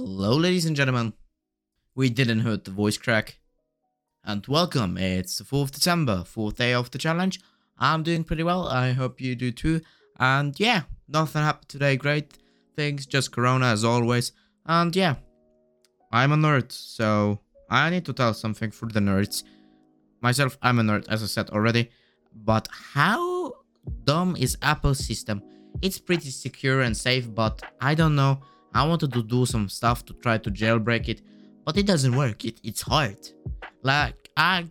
Hello, ladies and gentlemen. We didn't hurt the voice crack. And welcome, it's the 4th December, 4th day of the challenge. I'm doing pretty well, I hope you do too. And yeah, nothing happened today, great things, just Corona as always. And yeah, I'm a nerd, so I need to tell something for the nerds. Myself, I'm a nerd, as I said already. But how dumb is Apple's system? It's pretty secure and safe, but I don't know. I wanted to do some stuff to try to jailbreak it, but it doesn't work. It, it's hard. Like I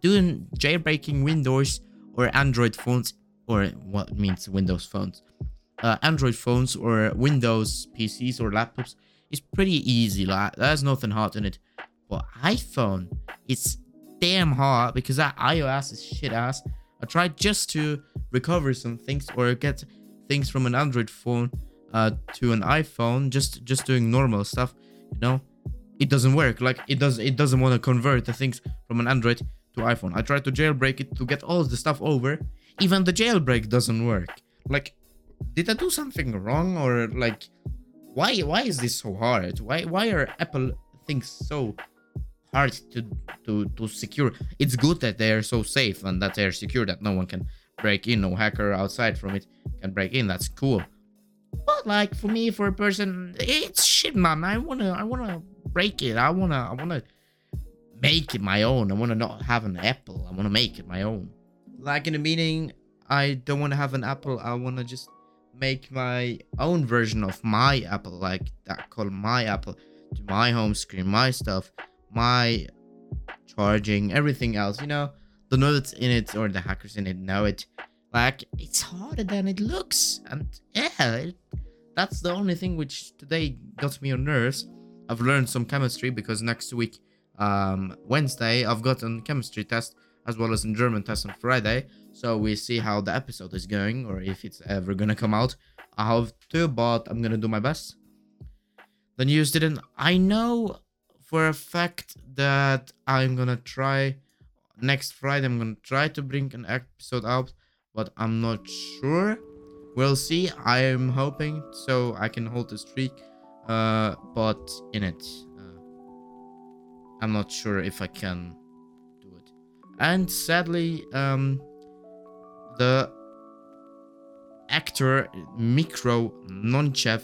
doing jailbreaking Windows or Android phones or what means Windows phones, uh, Android phones or Windows PCs or laptops is pretty easy. Like there's nothing hard in it. But iPhone, it's damn hard because that iOS is shit ass. I tried just to recover some things or get things from an Android phone uh, to an iPhone, just just doing normal stuff, you know, it doesn't work. Like it does, it doesn't want to convert the things from an Android to iPhone. I tried to jailbreak it to get all the stuff over. Even the jailbreak doesn't work. Like, did I do something wrong or like, why why is this so hard? Why why are Apple things so hard to to to secure? It's good that they are so safe and that they are secure that no one can break in, no hacker outside from it can break in. That's cool. But like for me, for a person, it's shit, man. I wanna, I wanna break it. I wanna, I wanna make it my own. I wanna not have an apple. I wanna make it my own. Like in the meaning, I don't wanna have an apple. I wanna just make my own version of my apple, like that called my apple, to my home screen, my stuff, my charging, everything else. You know, the nerds in it or the hackers in it know it. Like it's harder than it looks, and yeah, it, that's the only thing which today got me on nerves. I've learned some chemistry because next week, um, Wednesday, I've got a chemistry test as well as a German test on Friday. So we see how the episode is going or if it's ever gonna come out. I have to, but I'm gonna do my best. The news didn't. I know for a fact that I'm gonna try next Friday. I'm gonna try to bring an episode out but I'm not sure. We'll see. I am hoping so I can hold the streak, uh, but in it, uh, I'm not sure if I can do it. And sadly, um, the actor Mirco Nontschew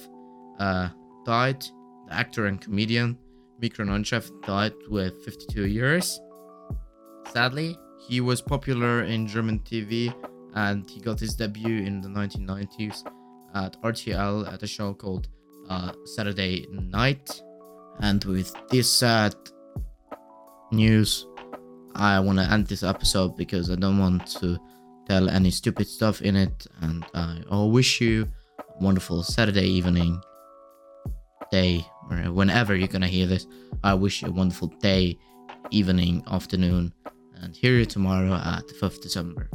uh, died. The actor and comedian Mirco Nontschew died with 52 years. Sadly, he was popular in German TV and he got his debut in the 1990s at RTL at a show called uh, Saturday Night. And with this sad news, I want to end this episode because I don't want to tell any stupid stuff in it. And I wish you a wonderful Saturday evening, day, or whenever you're gonna hear this. I wish you a wonderful day, evening, afternoon, and hear you tomorrow at the 5th December.